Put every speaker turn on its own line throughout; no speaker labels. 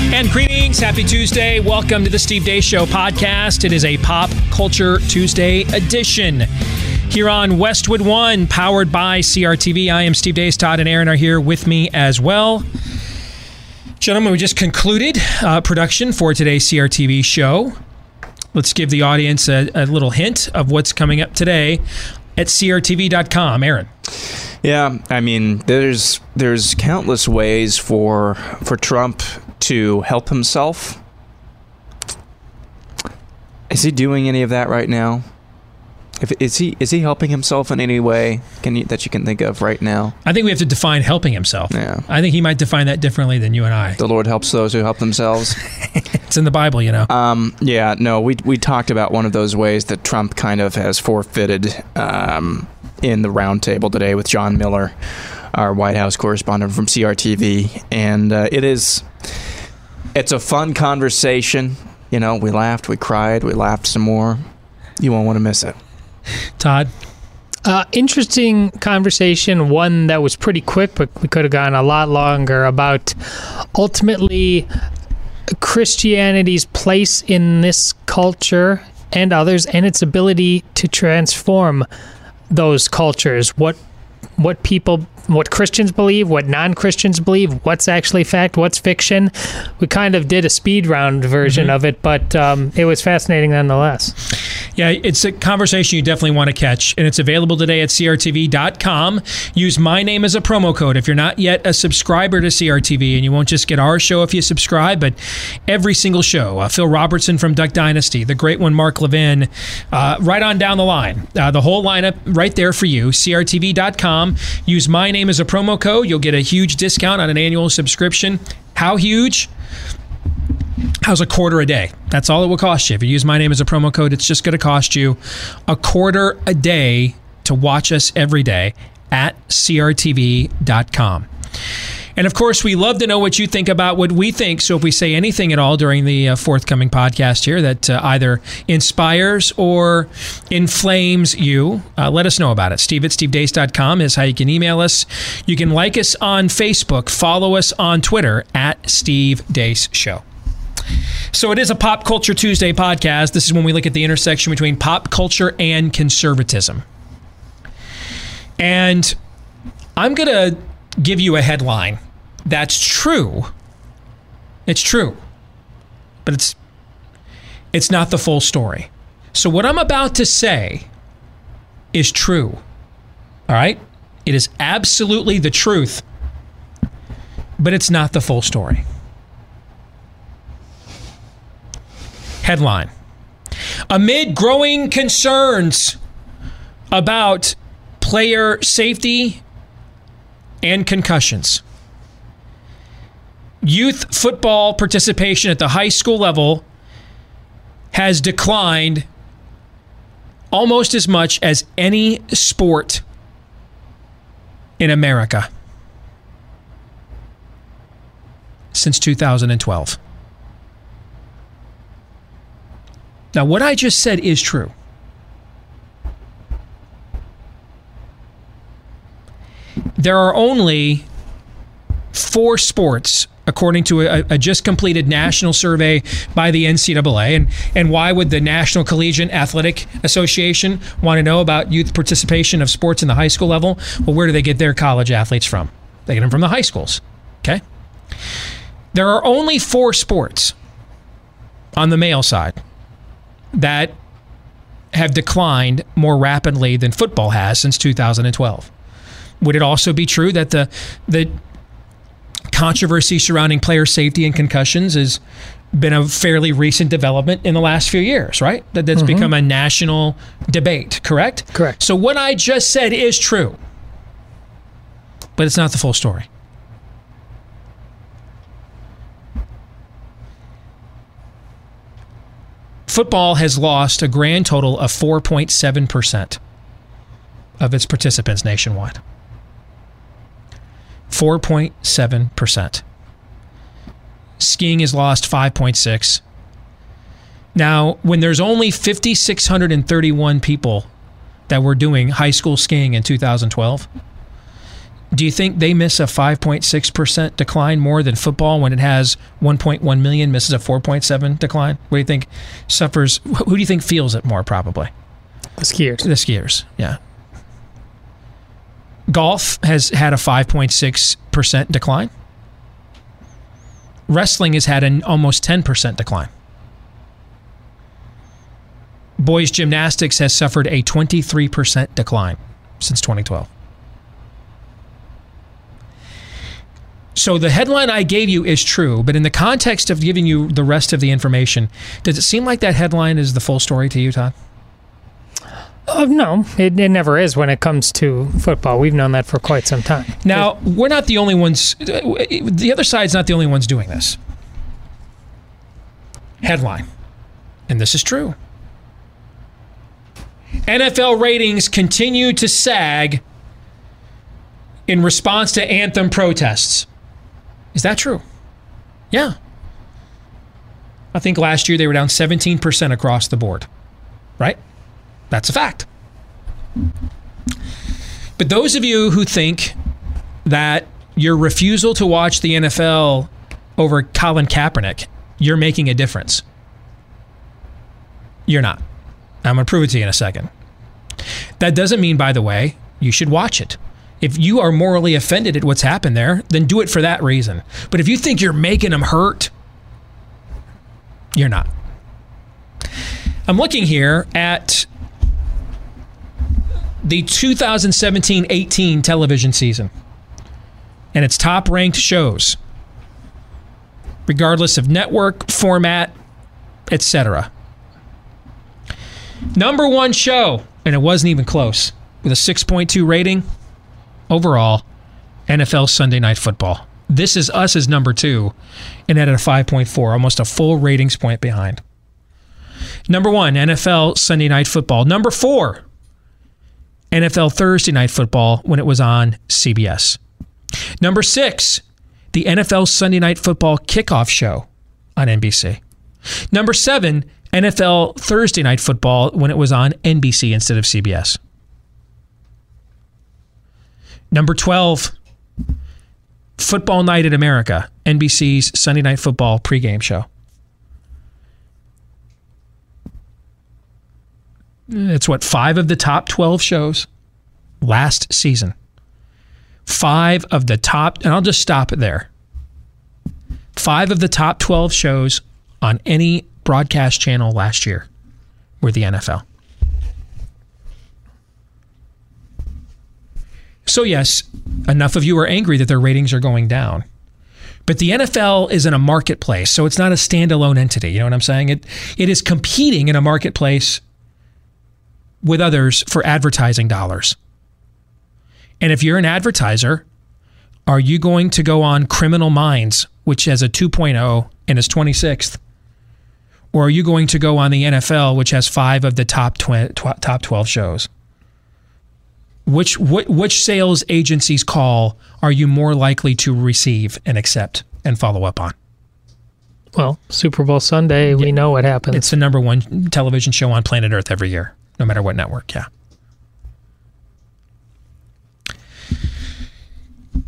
And greetings, happy Tuesday. Welcome to the Steve Deace Show podcast. It is a Pop Culture Tuesday edition. Here on Westwood One, powered by CRTV. I am Steve Deace. Todd and Aaron are here with me as well. Gentlemen, we just concluded uh, production for today's CRTV show. Let's give the audience a, a little hint of what's coming up today at CRTV.com. Aaron.
Yeah, I mean, there's there's countless ways for for Trump to help himself. Is he doing any of that right now? If, is he is he helping himself in any way can you, that you can think of right now?
I think we have to define helping himself.
Yeah.
I think he might define that differently than you and I.
The Lord helps those who help themselves.
It's in the Bible, you know.
Um, yeah, no, we we talked about one of those ways that Trump kind of has forfeited um, in the roundtable today with John Miller, our White House correspondent from CRTV, and uh, it is it's a fun conversation. You know, we laughed, we cried, we laughed some more. You won't want to miss it.
Todd.
Uh, interesting conversation, one that was pretty quick, but we could have gone a lot longer about ultimately Christianity's place in this culture and others, and its ability to transform those cultures. What what people what Christians believe, what non-Christians believe, what's actually fact, what's fiction. We kind of did a speed round version
Mm-hmm.
of it, but um, it was fascinating nonetheless.
Yeah, it's a conversation you definitely want to catch, and it's available today at CRTV.com. Use my name as a promo code if you're not yet a subscriber to CRTV, and you won't just get our show if you subscribe, but every single show. Uh, Phil Robertson from Duck Dynasty, the great one, Mark Levin, uh, right on down the line. Uh, the whole lineup right there for you. CRTV.com. Use my name as a promo code. You'll get a huge discount on an annual subscription. How huge? How's a quarter a day? That's all it will cost you. If you use my name as a promo code, it's just going to cost you a quarter a day to watch us every day at crtv.com. And of course, we love to know what you think about what we think. So if we say anything at all during the uh, forthcoming podcast here that uh, either inspires or inflames you, uh, let us know about it. Steve at stevedeace.com is how you can email us. You can like us on Facebook, follow us on Twitter at Steve Deace Show. So it is a Pop Culture Tuesday podcast. This is when we look at the intersection between pop culture and conservatism. And I'm going to give you a headline that's true. It's true. But it's it's not the full story. So what I'm about to say is true. All right? It is absolutely the truth. But it's not the full story. Headline Amid growing concerns about player safety and concussions, youth football participation at the high school level has declined almost as much as any sport in America since 2012. Now, what I just said is true. There are only four sports, according to a, a just completed national survey by the NCAA. And, and why would the National Collegiate Athletic Association want to know about youth participation of sports in the high school level? Well, where do they get their college athletes from? They get them from the high schools. Okay? There are only four sports on the male side that have declined more rapidly than football has since 2012. Would it also be true that the the controversy surrounding player safety and concussions has been a fairly recent development in the last few years, right? That that's mm-hmm. become a national debate, correct?
Correct.
So what I just said is true. But it's not the full story. football has lost a grand total of 4.7% of its participants nationwide. 4.7%. Skiing has lost 5.6. Now, when there's only 5631 people that were doing high school skiing in 2012, do you think they miss a 5.6% decline more than football when it has 1.1 million misses a 4.7 decline? What do you think suffers? Who do you think feels it more probably?
The skiers.
The skiers, yeah. Golf has had a 5.6% decline. Wrestling has had an almost 10% decline. Boys gymnastics has suffered a 23% decline since 2012. So the headline I gave you is true, but in the context of giving you the rest of the information, does it seem like that headline is the full story to you, Todd?
Uh, no, it, it never is when it comes to football. We've known that for quite some time.
Now, we're not the only ones, the other side's not the only ones doing this. Headline, and this is true. NFL ratings continue to sag in response to anthem protests. Is that true? Yeah. I think last year they were down 17% across the board, right? That's a fact. But those of you who think that your refusal to watch the NFL over Colin Kaepernick, you're making a difference. You're not. I'm going to prove it to you in a second. That doesn't mean, by the way, you should watch it. If you are morally offended at what's happened there, then do it for that reason. But if you think you're making them hurt, you're not. I'm looking here at the 2017 18 television season and its top ranked shows, regardless of network, format, etc. Number one show, and it wasn't even close, with a 6.2 rating overall, NFL Sunday Night Football. This is us as number two, and at a 5.4, almost a full ratings point behind. Number one, NFL Sunday Night Football. Number four, NFL Thursday Night Football when it was on CBS. Number six, the NFL Sunday Night Football kickoff show on NBC. Number seven, NFL Thursday Night Football when it was on NBC instead of CBS. Number 12, Football Night in America, NBC's Sunday Night Football pregame show. It's what, five of the top 12 shows last season. Five of the top, and I'll just stop it there. Five of the top 12 shows on any broadcast channel last year were the NFL. So, yes, enough of you are angry that their ratings are going down. But the NFL is in a marketplace, so it's not a standalone entity. You know what I'm saying? It it is competing in a marketplace with others for advertising dollars. And if you're an advertiser, are you going to go on Criminal Minds, which has a 2.0 and is 26th? Or are you going to go on the NFL, which has five of the top tw- tw- top 12 shows? which what, which sales agency's call are you more likely to receive and accept and follow up on?
Well, Super Bowl Sunday, we know what happens.
It's the number one television show on planet Earth every year, no matter what network. Yeah.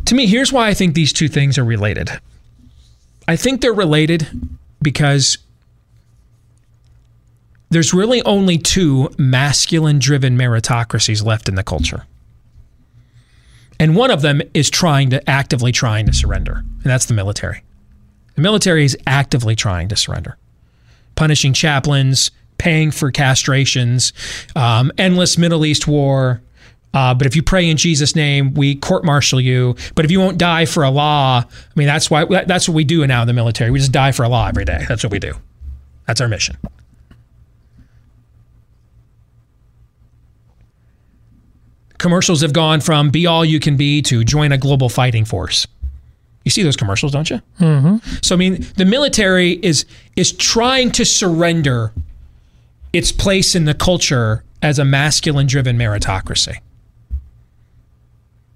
To me, here's why I think these two things are related. I think they're related because there's really only two masculine driven meritocracies left in the culture. And one of them is trying to actively trying to surrender, and that's the military. The military is actively trying to surrender, punishing chaplains, paying for castrations, um, endless Middle East war. Uh, but if you pray in Jesus' name, we court martial you. But if you won't die for Allah, I mean that's why that's what we do now in the military. We just die for Allah every day. That's what we do. That's our mission. commercials have gone from be all you can be to join a global fighting force. You see those commercials, don't you?
Mm-hmm.
So I mean, the military is is trying to surrender its place in the culture as a masculine driven meritocracy.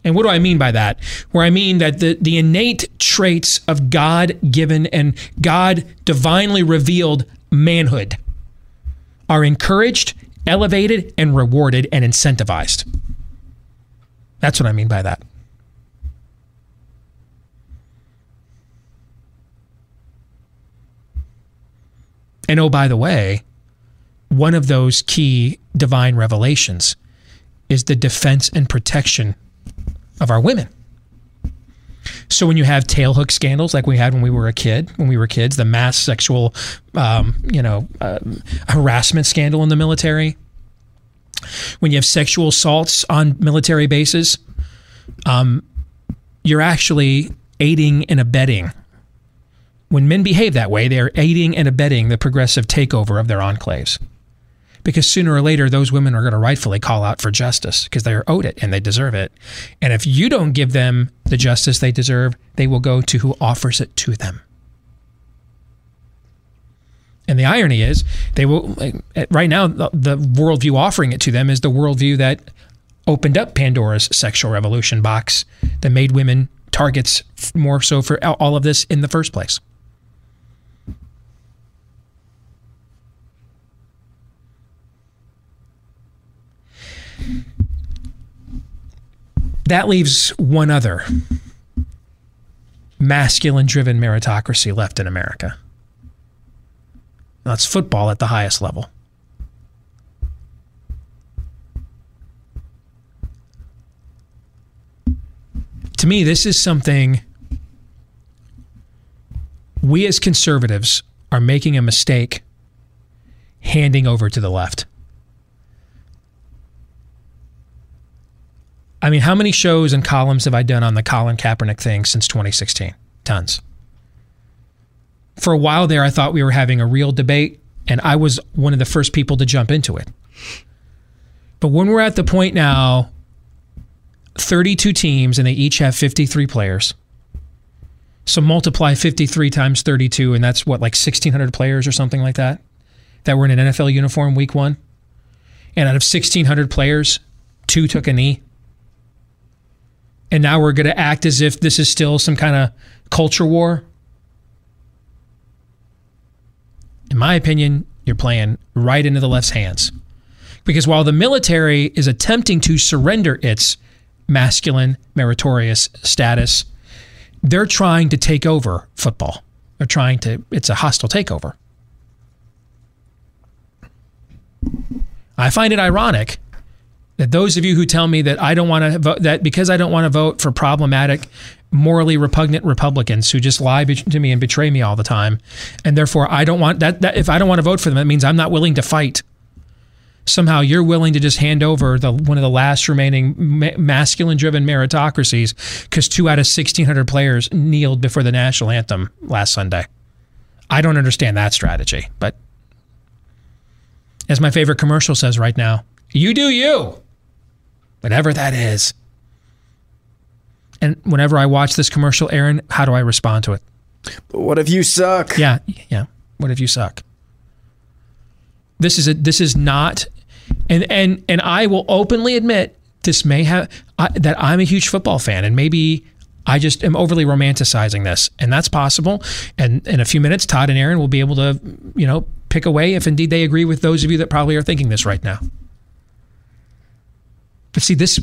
And what do I mean by that? Where I mean that the, the innate traits of God given and God divinely revealed manhood are encouraged, elevated, and rewarded and incentivized. That's what I mean by that. And oh, by the way, one of those key divine revelations is the defense and protection of our women. So when you have tailhook scandals like we had when we were a kid, when we were kids, the mass sexual, um, you know, uh, harassment scandal in the military, when you have sexual assaults on military bases, um, you're actually aiding and abetting. When men behave that way, they are aiding and abetting the progressive takeover of their enclaves because sooner or later those women are going to rightfully call out for justice because they're owed it and they deserve it. And if you don't give them the justice they deserve, they will go to who offers it to them. And the irony is, they will right now the, the worldview offering it to them is the worldview that opened up Pandora's sexual revolution box that made women targets more so for all of this in the first place. That leaves one other masculine driven meritocracy left in America. That's football at the highest level. To me, this is something we as conservatives are making a mistake handing over to the left. I mean, how many shows and columns have I done on the Colin Kaepernick thing since 2016? Tons. For a while there, I thought we were having a real debate, and I was one of the first people to jump into it. But when we're at the point now, 32 teams, and they each have 53 players. So multiply 53 times 32, and that's what, like 1,600 players or something like that, that were in an NFL uniform week one. And out of 1,600 players, two took a knee and now we're going to act as if this is still some kind of culture war. In my opinion, you're playing right into the left's hands. Because while the military is attempting to surrender its masculine, meritorious status, they're trying to take over football. They're trying to, it's a hostile takeover. I find it ironic that those of you who tell me that I don't want to vote that because I don't want to vote for problematic, morally repugnant Republicans who just lie to me and betray me all the time, and therefore I don't want that, that if I don't want to vote for them, that means I'm not willing to fight. Somehow you're willing to just hand over the one of the last remaining ma- masculine-driven meritocracies because two out of 1,600 players kneeled before the national anthem last Sunday. I don't understand that strategy, but as my favorite commercial says right now, you do you whatever that is. And whenever I watch this commercial, Aaron, how do I respond to it?
But what if you suck?
Yeah, yeah. What if you suck? This is a this is not and and and I will openly admit this may have I, that I'm a huge football fan and maybe I just am overly romanticizing this and that's possible and in a few minutes Todd and Aaron will be able to you know pick away if indeed they agree with those of you that probably are thinking this right now. But see, this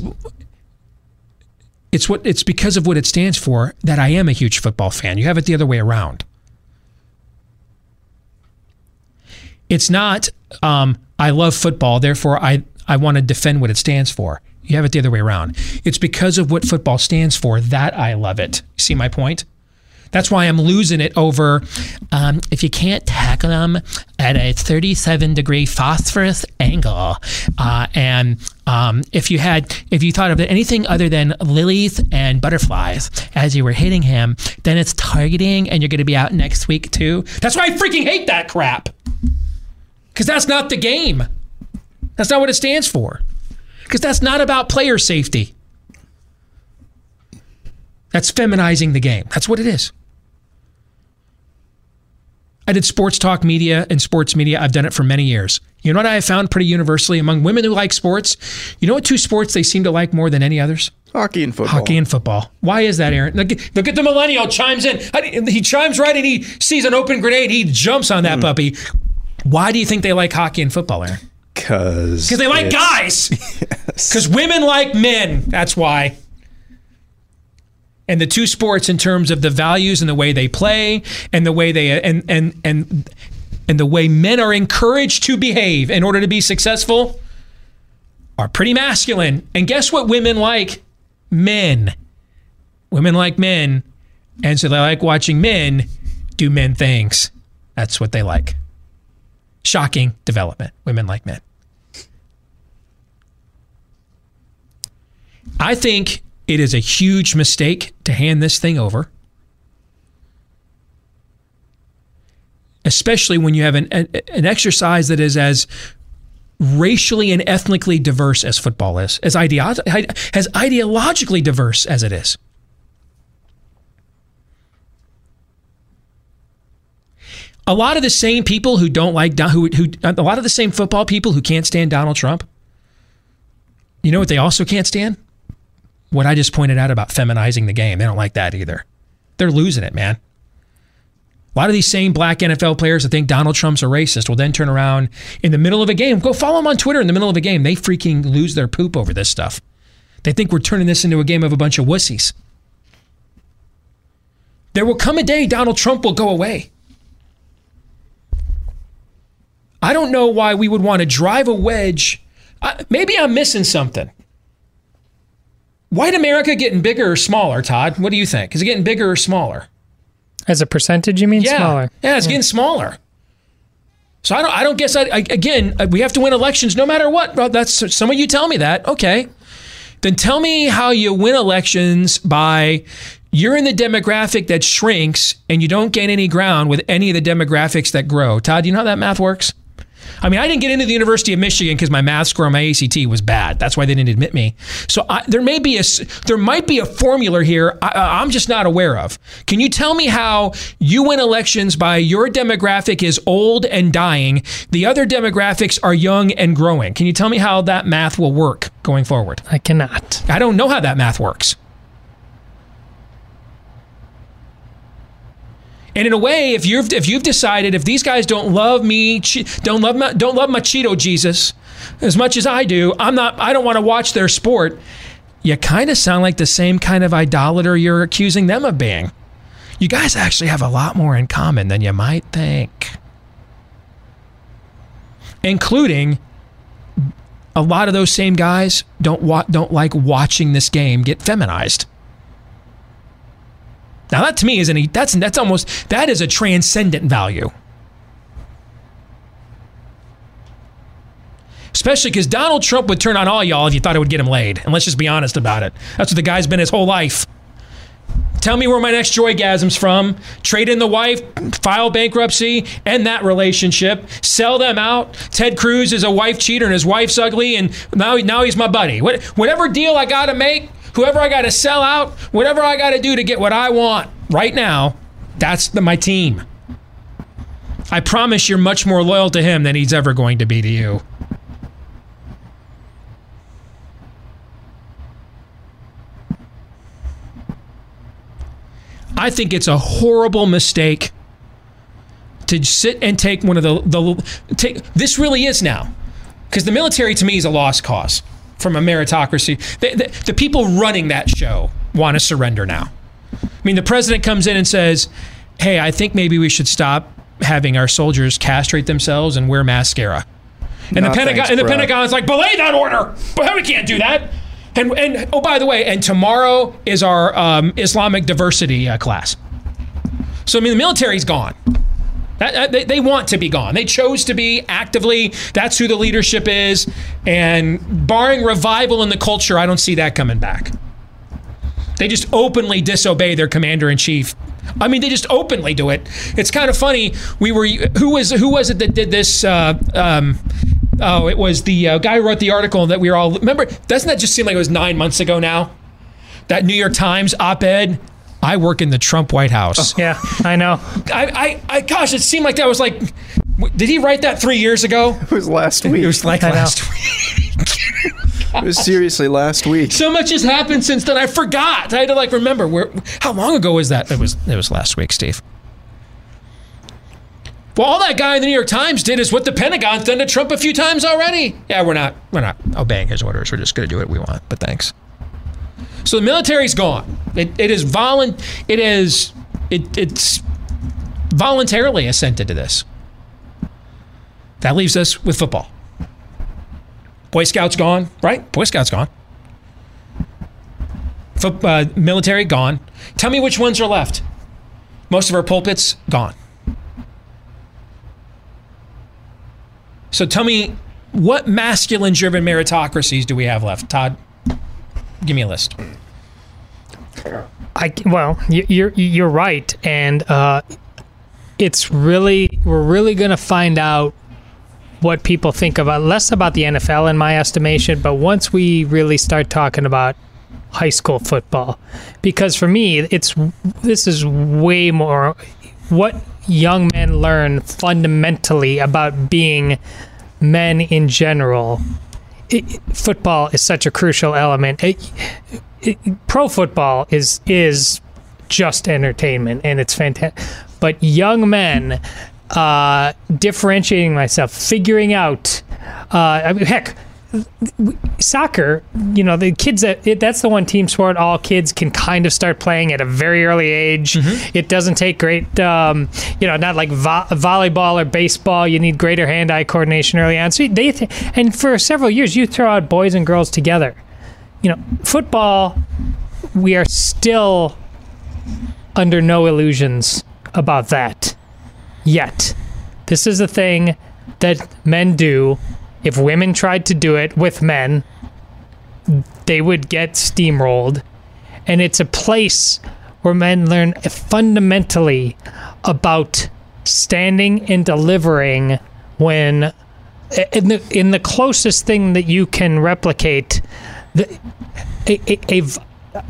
it's what it's because of what it stands for that I am a huge football fan. You have it the other way around. It's not um, I love football, therefore I I want to defend what it stands for. You have it the other way around. It's because of what football stands for that I love it. See my point? That's why I'm losing it over um, if you can't tackle them at a 37 degree phosphorus angle. Uh, and um, if you had, if you thought of anything other than lilies and butterflies as you were hitting him, then it's targeting and you're going to be out next week too. That's why I freaking hate that crap. Because that's not the game. That's not what it stands for. Because that's not about player safety. That's feminizing the game. That's what it is. I did sports talk media and sports media. I've done it for many years. You know what I have found pretty universally among women who like sports? You know what two sports they seem to like more than any others?
Hockey and football.
Hockey and football. Why is that, Aaron? Look, look at the millennial chimes in. He chimes right and he sees an open grenade. He jumps on that hmm. puppy. Why do you think they like hockey and football, Aaron?
Because
Because they like guys. Because women like men. That's why. And the two sports, in terms of the values and the way they play, and the way they and and and and the way men are encouraged to behave in order to be successful, are pretty masculine. And guess what? Women like men. Women like men, and so they like watching men do men things. That's what they like. Shocking development. Women like men. I think it is a huge mistake to hand this thing over, especially when you have an, an, an exercise that is as racially and ethnically diverse as football is, as, ideo- as ideologically diverse as it is. A lot of the same people who don't like who who a lot of the same football people who can't stand Donald Trump. You know what they also can't stand? What I just pointed out about feminizing the game. They don't like that either. They're losing it, man. A lot of these same black NFL players that think Donald Trump's a racist will then turn around in the middle of a game. Go follow them on Twitter in the middle of a game. They freaking lose their poop over this stuff. They think we're turning this into a game of a bunch of wussies. There will come a day Donald Trump will go away. I don't know why we would want to drive a wedge. I, maybe I'm missing something. White America getting bigger or smaller, Todd? What do you think? Is it getting bigger or smaller?
As a percentage, you mean
Yeah,
smaller?
yeah, it's getting smaller. So I don't, I don't guess. I, I again, uh, we have to win elections no matter what. That's some of you tell me that. Okay, then tell me how you win elections by you're in the demographic that shrinks and you don't gain any ground with any of the demographics that grow. Todd, do you know how that math works? I mean, I didn't get into the University of Michigan because my math score on my ACT was bad. That's why they didn't admit me. So I, there may be a there might be a formula here I, I'm just not aware of. Can you tell me how you win elections by your demographic is old and dying, the other demographics are young and growing? Can you tell me how that math will work going forward?
I cannot.
I don't know how that math works. And in a way, if you've if you've decided if these guys don't love me, don't love my, don't love my Cheeto Jesus as much as I do, I'm not. I don't want to watch their sport. You kind of sound like the same kind of idolater you're accusing them of being. You guys actually have a lot more in common than you might think, including a lot of those same guys don't wa- don't like watching this game get feminized. Now that to me is an that's that's almost that is a transcendent value. Especially because Donald Trump would turn on all y'all if you thought it would get him laid. And let's just be honest about it. That's what the guy's been his whole life. Tell me where my next joygasm's from. Trade in the wife, file bankruptcy, end that relationship, sell them out. Ted Cruz is a wife cheater and his wife's ugly, and now, now he's my buddy. What, whatever deal I got to make, whoever I got to sell out, whatever I got to do to get what I want right now, that's the, my team. I promise you're much more loyal to him than he's ever going to be to you. I think it's a horrible mistake to sit and take one of the the take. This really is now, because the military to me is a lost cause from a meritocracy. The, the, the people running that show want to surrender now. I mean, the president comes in and says, "Hey, I think maybe we should stop having our soldiers castrate themselves and wear mascara." And
No,
the Pentagon
thanks,
and the. Pentagon's like, "Belay that order! But we can't do that." And and oh, by the way, and tomorrow is our um, Islamic diversity uh, class. So I mean, the military's gone. They, they want to be gone. They chose to be actively. That's who the leadership is. And barring revival in the culture, I don't see that coming back. They just openly disobey their commander in chief. I mean, they just openly do it. It's kind of funny. We were who was who was it that did this? Uh, um, oh, it was the uh, guy who wrote the article that we were all remember. Doesn't that just seem like it was nine months ago now? That New York Times op-ed I work in the Trump White House.
Yeah, I know.
I, I, I, gosh, it seemed like that was like, did he write that three years ago?
It was last week.
It was like
I know.
last week.
It was seriously last week.
So much has happened since then. I forgot. I had to like remember where. How long ago was that? It was. It was last week, Steve. Well, all that guy in the New York Times did is what the Pentagon's done to Trump a few times already. Yeah, we're not. We're not obeying his orders. We're just going to do what we want. But thanks. So the military's gone. It, it is volun. It is. It, it's voluntarily assented to this. That leaves us with football. Boy Scouts gone, right? Boy Scouts gone. Foot, uh, military gone. Tell me which ones are left. Most of our pulpits gone. So tell me what masculine driven meritocracies do we have left? Todd, give me a list.
I well, you- you're you're right, and uh, it's really we're really gonna find out what people think about less about the NFL in my estimation, but once we really start talking about high school football, because for me, it's this is way more what young men learn fundamentally about being men in general. It, football is such a crucial element. It- it- pro football is is just entertainment and it's fantastic. But young men uh, differentiating myself, figuring out, uh, I mean, heck, soccer. You know, the kids that it, that's the one team sport all kids can kind of start playing at a very early age. It doesn't take great, um, you know, not like vo- volleyball or baseball. You need greater hand-eye coordination early on. So they th- and for several years you throw out boys and girls together you know, football, we are still under no illusions about that yet. This is a thing that men do. If women tried to do it with men, they would get steamrolled. And it's a place where men learn fundamentally about standing and delivering when in the in the closest thing that you can replicate the, a, a,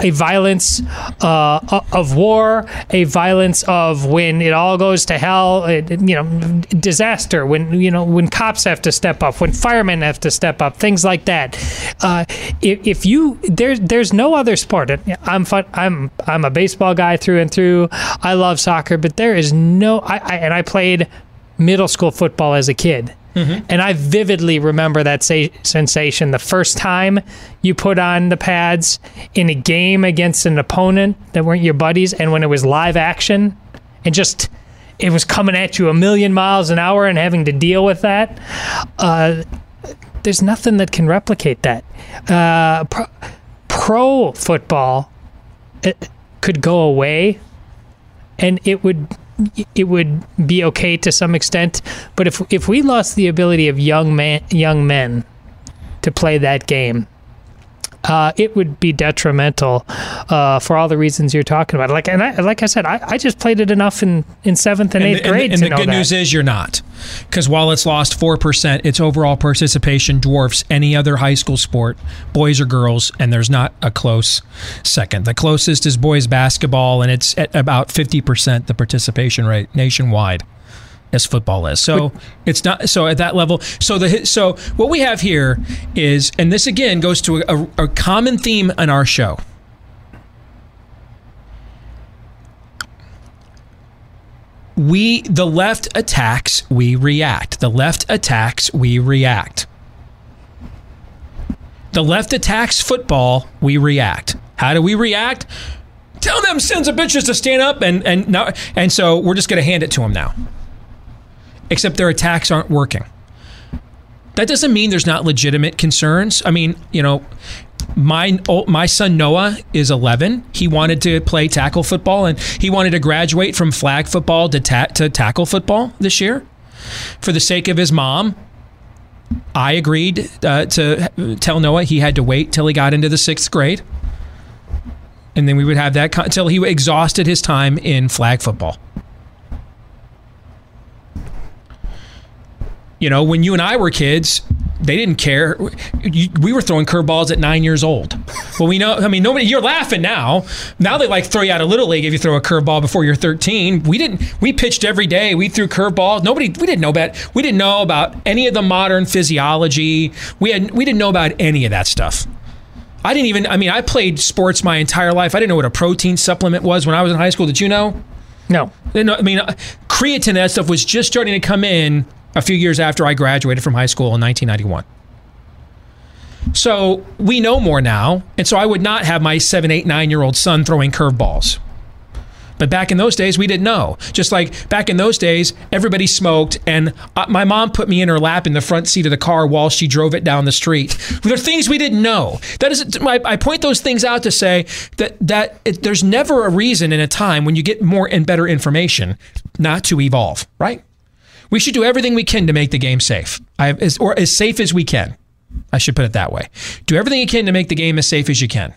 a violence uh, of war, a violence of when it all goes to hell, uh, you know, disaster. When you know when cops have to step up, when firemen have to step up, things like that. Uh, if, if you there's there's no other sport. I'm fun, I'm I'm a baseball guy through and through. I love soccer, but there is no. I, I and I played middle school football as a kid. And I vividly remember that sa- sensation the first time you put on the pads in a game against an opponent that weren't your buddies, and when it was live action, and just it was coming at you a million miles an hour and having to deal with that. Uh, there's nothing that can replicate that. Uh, pro, pro football could go away, and it would it would be okay to some extent. But if if we lost the ability of young man young men to play that game, uh, it would be detrimental uh, for all the reasons you're talking about. Like and I, like I said, I, I just played it enough in, in seventh and,
And,
eighth
the- and
grade
and
to
the good
that.
news is you're not, because while it's lost four percent, its overall participation dwarfs any other high school sport, boys or girls, and there's not a close second. The closest is boys basketball, and it's at about fifty percent the participation rate nationwide. As football is, so it's not so at that level. So the so what we have here is, and this again goes to a, a, common theme in our show. we the left attacks we react. The left attacks we react. The left attacks football we react. How do we react? Tell them sons of bitches to stand up and and now and so we're just going to hand it to them now except their attacks aren't working that doesn't mean there's not legitimate concerns i mean you know my oh, my son Noah is 11. He wanted to play tackle football and he wanted to graduate from flag football to ta- to tackle football this year. For the sake of his mom, I agreed uh, to tell Noah he had to wait till he got into the sixth grade, and then we would have that until he exhausted his time in flag football. You know, when you and I were kids, they didn't care. We were throwing curveballs at nine years old. Well, we know. I mean, nobody. You're laughing now. Now they like throw you out of little league if you throw a curveball before you're 13. We didn't. We pitched every day. We threw curveballs. Nobody. We didn't know about. We didn't know about any of the modern physiology. We had. We didn't know about any of that stuff. I didn't even. I mean, I played sports my entire life. I didn't know what a protein supplement was when I was in high school. Did you know?
No.
I mean, creatine, that stuff was just starting to come in a few years after I graduated from high school in 1991. So we know more now. And so I would not have my seven, eight, nine year old son throwing curveballs. But back in those days, we didn't know. Just like back in those days, everybody smoked, and uh, my mom put me in her lap in the front seat of the car while she drove it down the street. There are things we didn't know. That is, I, I point those things out to say that that it, there's never a reason in a time when you get more and better information not to evolve. Right? We should do everything we can to make the game safe, I, as, or as safe as we can. I should put it that way. Do everything you can to make the game as safe as you can.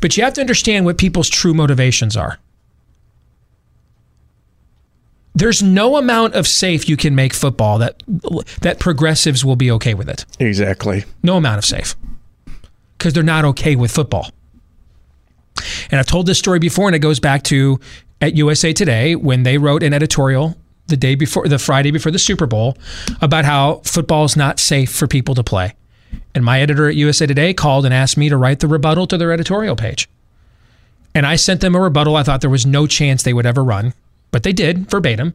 But you have to understand what people's true motivations are. There's no amount of safe you can make football that that progressives will be okay with it.
Exactly.
No amount of safe. Because they're not okay with football. And I've told this story before, and it goes back to at USA Today when they wrote an editorial the day before, the Friday before the Super Bowl, about how football is not safe for people to play. And my editor at USA Today called and asked me to write the rebuttal to their editorial page. And I sent them a rebuttal I thought there was no chance they would ever run, but they did verbatim.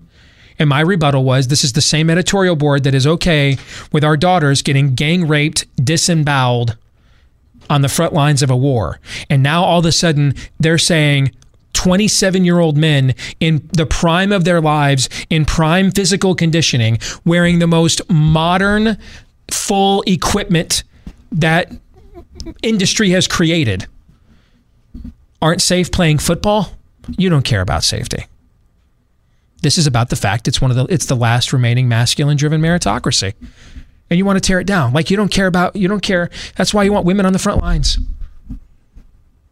And my rebuttal was this is the same editorial board that is okay with our daughters getting gang raped, disemboweled on the front lines of a war. And now all of a sudden they're saying 27 year old men in the prime of their lives, in prime physical conditioning, wearing the most modern, full equipment that industry has created, aren't safe playing football. You don't care about safety. This is about the fact it's one of the it's the last remaining masculine driven meritocracy. And you want to tear it down. Like you don't care about you don't care. That's why you want women on the front lines.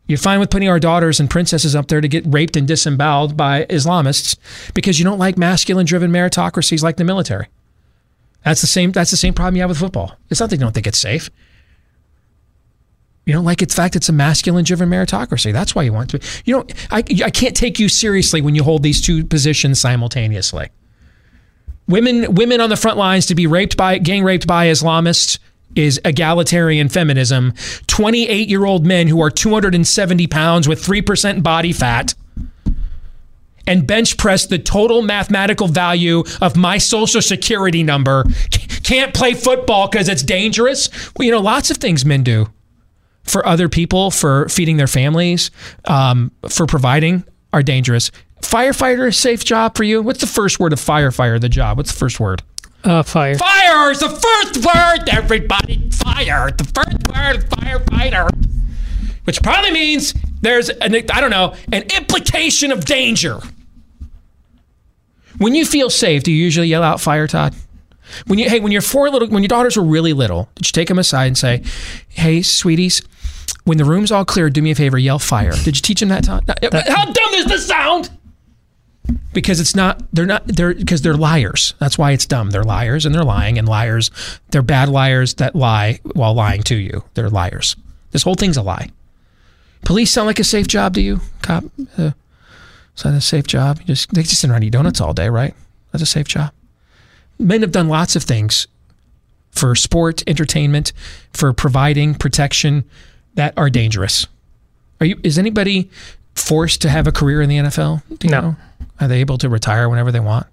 You're fine with putting our daughters and princesses up there to get raped and disemboweled by Islamists because you don't like masculine driven meritocracies like the military. That's the same that's the same problem you have with football. It's not that you don't think it's safe. You don't like its fact it's a masculine driven meritocracy. That's why you want to. You don't I, I can't take you seriously when you hold these two positions simultaneously. Women women on the front lines to be raped by gang raped by Islamists is egalitarian feminism. 28 year old men who are 270 pounds with 3% body fat and bench press the total mathematical value of my social security number can't play football because it's dangerous. Well, you know, lots of things men do for other people, for feeding their families, um, for providing are dangerous. Firefighter, safe job for you? What's the first word of firefighter, the job? What's the first word?
Uh, fire.
Fire is the first word, everybody. Fire. The first word, firefighter. Which probably means there's, an, I don't know, an implication of danger. When you feel safe, do you usually yell out fire, Todd? When you, hey, when your four little, when your daughters were really little, did you take them aside and say, "Hey, sweeties, when the room's all clear, do me a favor, yell fire"? Did you teach them that, Todd? How dumb is this sound? Because it's not they're not they're because they're liars. That's why it's dumb. They're liars and they're lying and liars. They're bad liars that lie while lying to you. They're liars. This whole thing's a lie. Police sound like a safe job to you? Cop uh, is that a safe job? You just they just sit around eat donuts all day right? That's a safe job. Men have done lots of things for sport entertainment for providing protection that are dangerous. Are you is anybody forced to have a career in the NFL? Do you
No.
know? Are they able to retire whenever they want?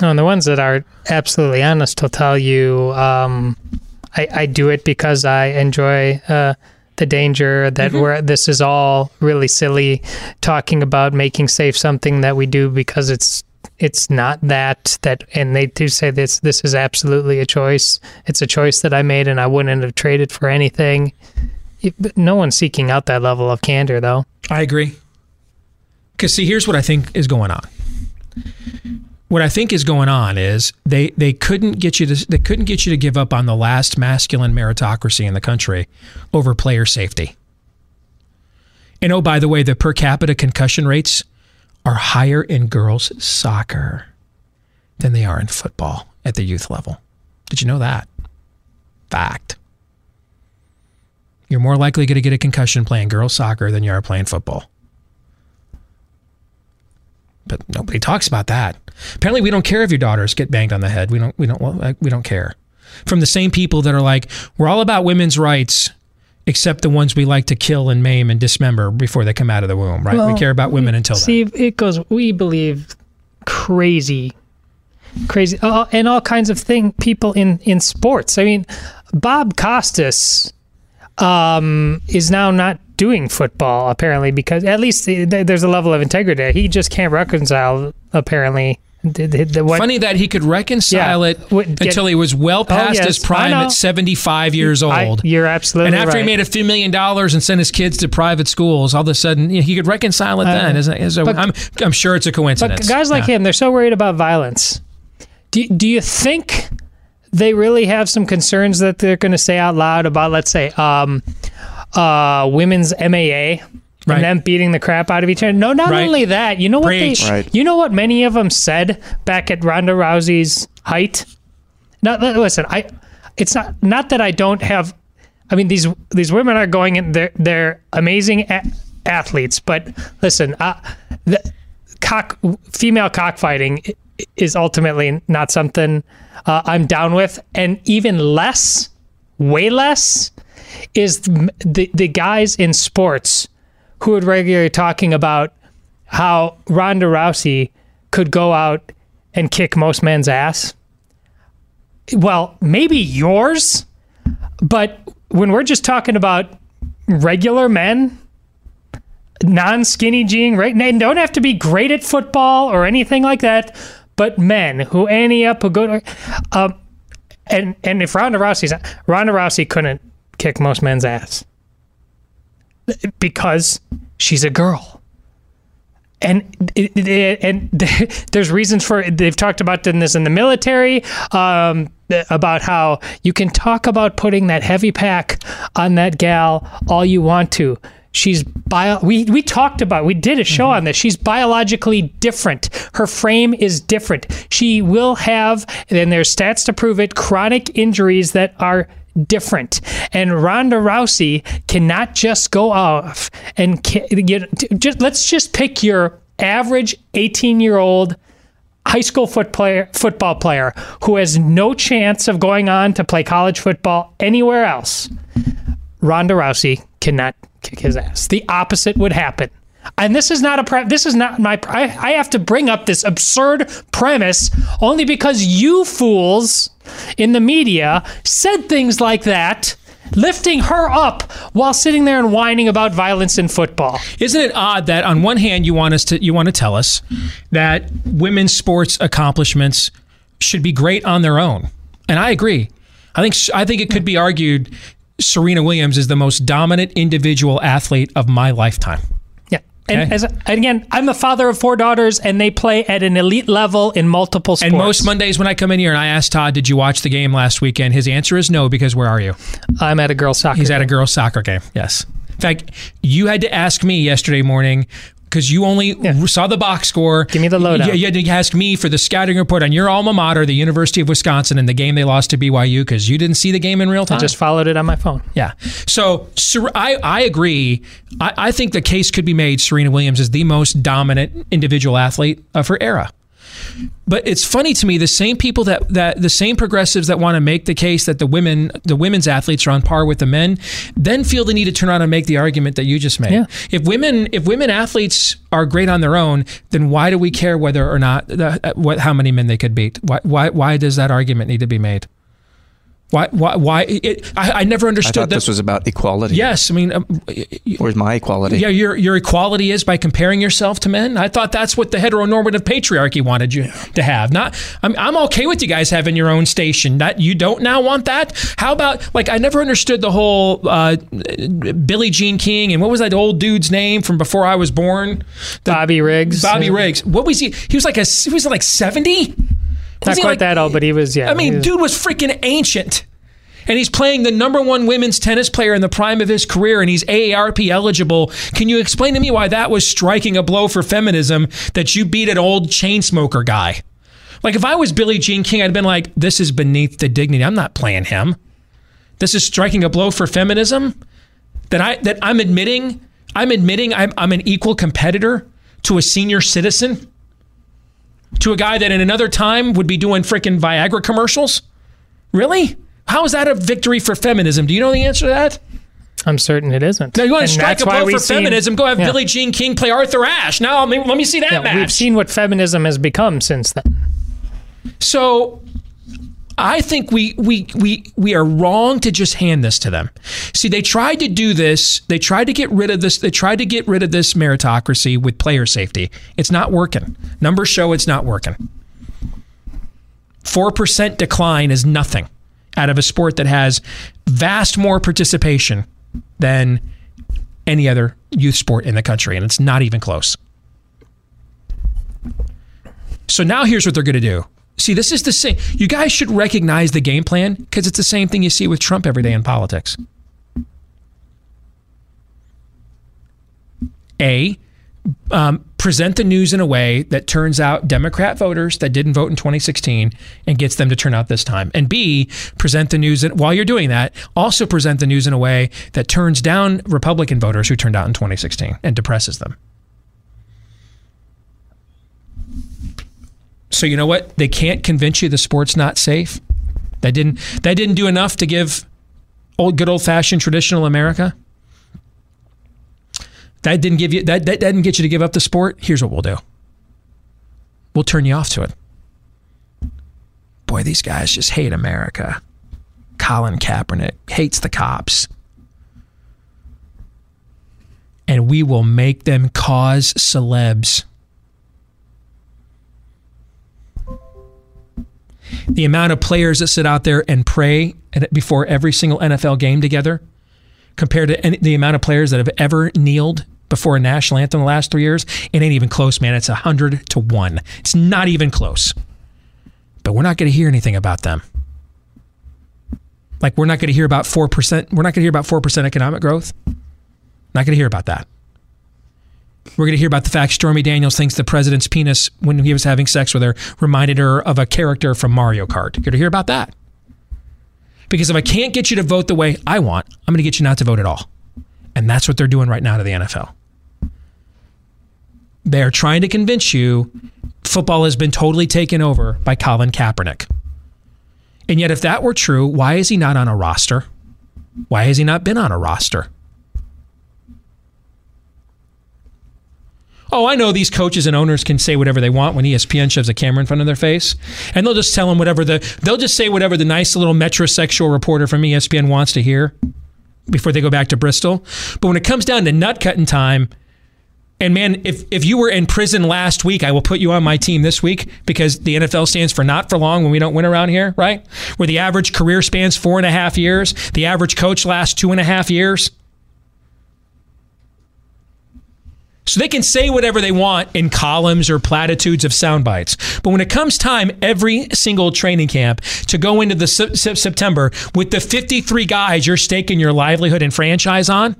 No, and the ones that are absolutely honest will tell you, um, I, I do it because I enjoy uh, the danger. That we're this is all really silly. Talking about making safe something that we do because it's it's not that that, and they do say this. This is absolutely a choice. It's a choice that I made, and I wouldn't have traded for anything. It- but no one's seeking out that level of candor, though.
I agree. Because see, here's what I think is going on. What I think is going on is they they couldn't get you to they couldn't get you to give up on the last masculine meritocracy in the country over player safety. And oh, by the way, the per capita concussion rates are higher in girls soccer than they are in football at the youth level. Did you know that? Fact. You're more likely going to get a concussion playing girls soccer than you are playing football. But nobody talks about that. Apparently, we don't care if your daughters get banged on the head. We don't. We don't. We don't care. From the same people that are like, we're all about women's rights, except the ones we like to kill and maim and dismember before they come out of the womb. Right? we care about women until then.
See, it goes. We believe crazy, crazy, uh, and all kinds of thing. People in in sports. I mean, Bob Costas um, is now not doing football apparently because at least there's a level of integrity. He just can't reconcile apparently. What,
Funny that he could reconcile
Yeah.
it
get-
until he was well past
yes,
his prime at 75 years
I-
old.
you're absolutely right.
and after
right.
he made a few million dollars and sent his kids to private schools, all of a sudden you know, he could reconcile it then. Isn't
but-
I'm, I'm sure it's a
But
coincidence.
guys like
Yeah.
him, they're so worried about violence. Do, do you think they really have some concerns that they're going to say out loud about, let's say, um, uh, women's MMA
Right.
and them beating the crap out of each other? No, not
Right.
only that. You know what
Preach.
they?
Right.
You know what many of them said back at Ronda Rousey's height. Now, listen, I. It's not not that I don't have. I mean, these these women are going in. They're they're amazing a- athletes, but listen, uh, the cock female cockfighting is ultimately not something uh, I'm down with, and even less, way less, is the, the guys in sports who are regularly talking about how Ronda Rousey could go out and kick most men's ass. Well, maybe yours, but when we're just talking about regular men, non skinny jean, right? And don't have to be great at football or anything like that, but men who any up a good. Um, and and if Ronda Rousey's Ronda Rousey couldn't kick most men's ass because she's a girl. And it, it- and there's reasons for it. They've talked about this in the military um, about how you can talk about putting that heavy pack on that gal all you want to. She's bio. We we talked about. We did a show on this. She's biologically different. Her frame is different. She will have, and there's stats to prove it, chronic injuries that are different. And Ronda Rousey cannot just go off and get, just let's just pick your average 18 year old high school foot player, football player who has no chance of going on to play college football anywhere else. Ronda Rousey cannot kick his ass. The opposite would happen. And this is not a pre- this is not my I, I have to bring up this absurd premise only because you fools in the media said things like that lifting her up while sitting there and whining about violence in football.
Isn't it odd that on one hand you want us to you want to tell us that women's sports accomplishments should be great on their own, and I agree. I think I think it could be argued Serena Williams is the most dominant individual athlete of my lifetime.
Yeah. And as and again, I'm the father of four daughters and they play at an elite level in multiple sports.
And most Mondays when I come in here and I ask Todd, "Did you watch the game last weekend?" His answer is no because where are you?
I'm at a girls soccer.
He's at a girls' soccer game. Yes. In fact, you had to ask me yesterday morning because you only saw the box score.
Give me the lowdown.
You, you had to ask me for the scouting report on your alma mater, the University of Wisconsin, and the game they lost to BYU because you didn't see the game in real time.
I Just followed it on my phone.
Yeah. So Ser- I, I agree. I, I think the case could be made Serena Williams is the most dominant individual athlete of her era. But it's funny to me the same people that, that the same progressives that want to make the case that the women the women's athletes are on par with the men then feel the need to turn around and make the argument that you just made.
Yeah.
If women if women athletes are great on their own, then why do we care whether or not the, uh, what how many men they could beat? Why why why does that argument need to be made? Why why why it, I, I never
I
understood
thought
that
this was about equality.
Yes, I mean, um,
Where's my equality?
yeah, your your equality is by comparing yourself to men. I thought that's what the heteronormative patriarchy wanted you to have. Not, I'm I'm okay with you guys having your own station. That you don't now want that. How about like I never understood the whole uh, Billie Jean King and what was that old dude's name from before I was born?
Bobby Riggs.
Bobby Riggs. What was he? He was like a he was like seventy.
Not quite that old, but he was, yeah.
I mean,
was-
dude was freaking ancient. And he's playing the number one women's tennis player in the prime of his career, and he's AARP eligible. Can you explain to me why that was striking a blow for feminism that you beat an old chain smoker guy? Like, if I was Billie Jean King, I'd have been like, this is beneath the dignity. I'm not playing him. This is striking a blow for feminism. That I that I'm admitting I'm admitting I'm, I'm an equal competitor to a senior citizen, to a guy that in another time would be doing freaking Viagra commercials. Really? How is that a victory for feminism? Do you know the answer to that?
I'm certain it isn't.
Now you want to
And
strike a blow for
seen-
feminism? Go have
Yeah.
Billie Jean King play Arthur Ashe. Now let me, let me see that
Yeah,
match.
we've seen what feminism has become since then.
So I think we we we we are wrong to just hand this to them. See, they tried to do this. They tried to get rid of this. They tried to get rid of this meritocracy with player safety. It's not working. Numbers show it's not working. Four percent decline is nothing out of a sport that has vast more participation than any other youth sport in the country, and it's not even close. So now here's what they're going to do. See, this is the same. You guys should recognize the game plan because it's the same thing you see with Trump every day in politics. A, um, present the news in a way that turns out Democrat voters that didn't vote in 2016 and gets them to turn out this time. And B, present the news in, while you're doing that, also present the news in a way that turns down Republican voters who turned out in 2016 and depresses them. So you know what? They can't convince you the sport's not safe. That didn't that didn't do enough to give old good old fashioned traditional America. That didn't give you that, that didn't get you to give up the sport. Here's what we'll do. We'll turn you off to it. Boy, these guys just hate America. Colin Kaepernick hates the cops. And we will make them cause celebs. The amount of players that sit out there and pray before every single NFL game together compared to any, the amount of players that have ever kneeled before a national anthem in the last three years, it ain't even close, man. It's a hundred to one. It's not even close. But we're not going to hear anything about them. Like we're not going to hear about four percent. We're not going to hear about four percent economic growth. Not going to hear about that. We're going to hear about the fact Stormy Daniels thinks the president's penis, when he was having sex with her, reminded her of a character from Mario Kart. You're going to hear about that. Because if I can't get you to vote the way I want, I'm going to get you not to vote at all. And that's what they're doing right now to the NFL. They're trying to convince you football has been totally taken over by Colin Kaepernick. And yet, if that were true, why is he not on a roster? Why has he not been on a roster? Oh, I know these coaches and owners can say whatever they want when ESPN shoves a camera in front of their face, and they'll just tell them whatever the they'll just say whatever the nice little metrosexual reporter from ESPN wants to hear before they go back to Bristol. But when it comes down to nut cutting time, and man, if if you were in prison last week, I will put you on my team this week because the NFL stands for not for long when we don't win around here, right? Where the average career spans four and a half years, the average coach lasts two and a half years. So they can say whatever they want in columns or platitudes of sound bites. But when it comes time every single training camp to go into the se- se- September with the 53 guys you're staking your livelihood and franchise on,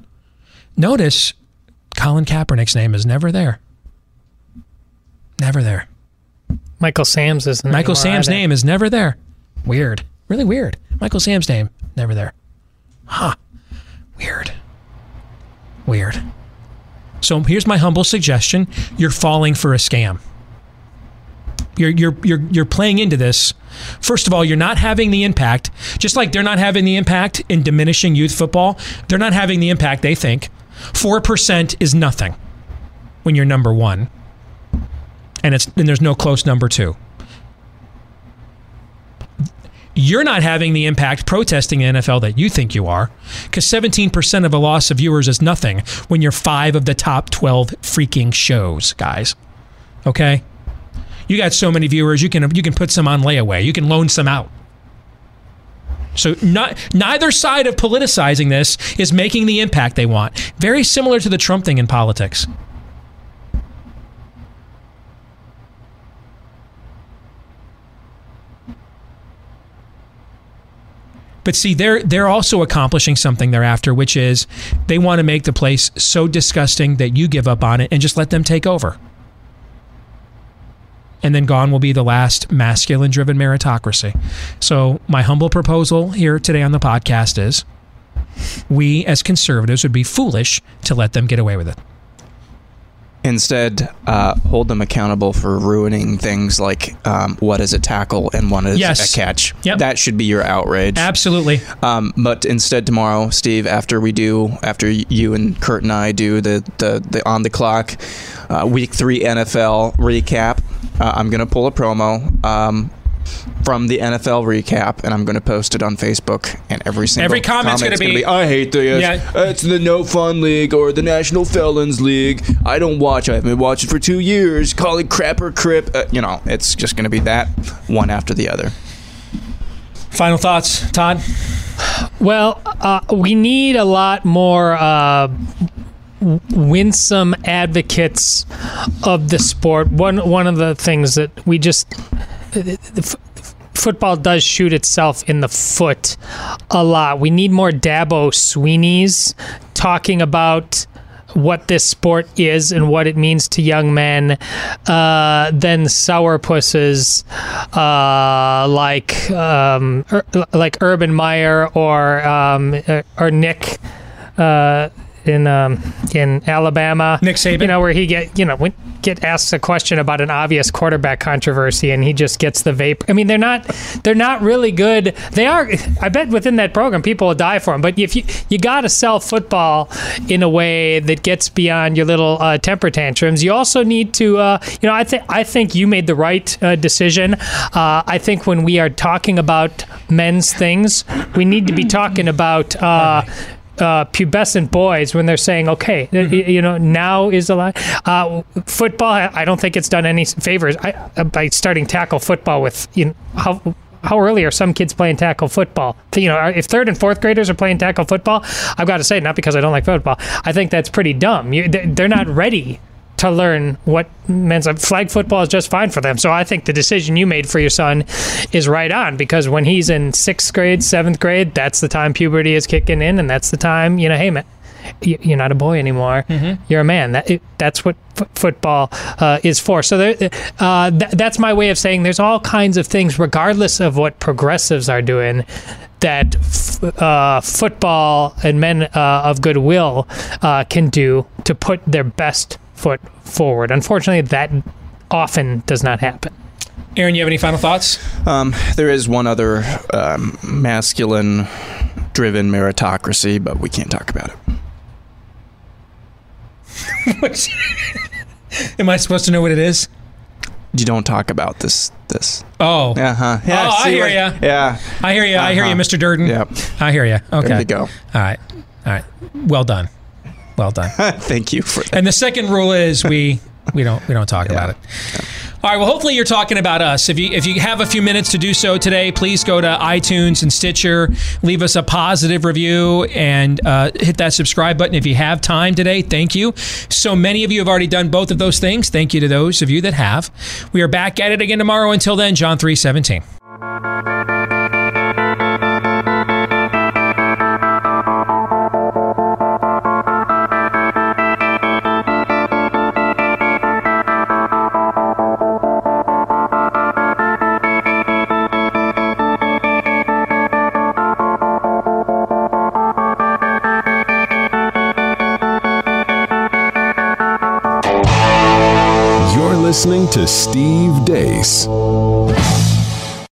notice Colin Kaepernick's name is never there. Never there.
Michael Sam's is
Michael Sam's name is never there. Weird. Really weird. Michael Sam's name, never there. Huh. Weird. Weird. So here's my humble suggestion. You're falling for a scam. You're, you're, you're, you're playing into this. First of all, you're not having the impact, just like they're not having the impact in diminishing youth football, they're not having the impact they think. 4% is nothing when you're number one. And it's and there's no close number two. You're not having the impact protesting the NFL that you think you are, because 17% of a loss of viewers is nothing when you're five of the top 12 freaking shows, guys. Okay? You got so many viewers, you can you can put some on layaway. You can loan some out. So not, neither side of politicizing this is making the impact they want. Very similar to the Trump thing in politics. But see, they're they're also accomplishing something they're after, which is they want to make the place so disgusting that you give up on it and just let them take over. and then gone will be the last masculine driven meritocracy. So, my humble proposal here today on the podcast is we as conservatives would be foolish to let them get away with it.
Instead, uh, hold them accountable for ruining things like um, what is a tackle and what is
Yes.
a catch.
Yep.
That should be your outrage.
Absolutely.
Um, but instead, tomorrow, Steve, after we do, after you and Kurt and I do the the, the on the clock uh, week three NFL recap, uh, I'm gonna pull a promo. Um, from the NFL recap, and I'm going to post it on Facebook. And every single
Every comment's gonna
gonna
be-
"I hate this.
Yeah.
It's the No Fun League or the National Felons League. I don't watch. I haven't been watching for two years. Call it crap or crip. Uh, you know, it's just going to be that one after the other.
Final thoughts, Todd?
Well, uh, we need a lot more uh, winsome advocates of the sport. One one of the things that we just the f- football does shoot itself in the foot a lot. We need more Dabo Sweeneys talking about what this sport is and what it means to young men uh, than sourpusses uh, like um, Ur- like Urban Meyer or um, uh, or Nick uh, in um, in Alabama.
Nick Saban?
you know where he get you know when, get asked a question about an obvious quarterback controversy and he just gets the vape. I mean they're not they're not really good. They are. I bet within that program people will die for him. But if you you got to sell football in a way that gets beyond your little uh, temper tantrums, you also need to. Uh, you know I think I think you made the right uh, decision. Uh, I think when we are talking about men's things, we need to be talking about. Uh, uh, pubescent boys when they're saying, okay, y- you know, now is a lot. Uh, football, I don't think it's done any favors I, uh, by starting tackle football with, you know, how. How early are some kids playing tackle football? You know, if third and fourth graders are playing tackle football, I've got to say, not because I don't like football, I think that's pretty dumb. You, they're not ready to learn what men's flag football is just fine for them. So I think the decision you made for your son is right on because when he's in sixth grade, seventh grade, that's the time puberty is kicking in, and that's the time you know, hey man, you're not a boy anymore. You're a man. That that's what f- football uh, is for. So there, uh, th- that's my way of saying there's all kinds of things, regardless of what progressives are doing. That f- uh, football and men uh, of goodwill uh, can do to put their best foot forward. Unfortunately, that often does not happen.
Aaron, you have any final thoughts?
Um, there is one other um, masculine driven meritocracy, but we can't talk about it.
Am I supposed to know what it is?
You don't talk about this. This.
Oh,
Uh-huh. Yeah,
Oh, I hear
what-
ya.
Yeah.
I hear you. I hear you,
Uh-huh.
Mr. Durden.
Yep.
I hear you. Okay.
There you go.
All right. All right. Well done. Well done.
Thank you for that.
And the second rule is we we don't we don't talk about it. All right. Well, hopefully you're talking about us. If you if you have a few minutes to do so today, please go to iTunes and Stitcher, leave us a positive review, and uh, hit that subscribe button if you have time today. Thank you. So many of you have already done both of those things. Thank you to those of you that have. We are back at it again tomorrow. Until then, John three seventeen.
Listening to Steve Deace.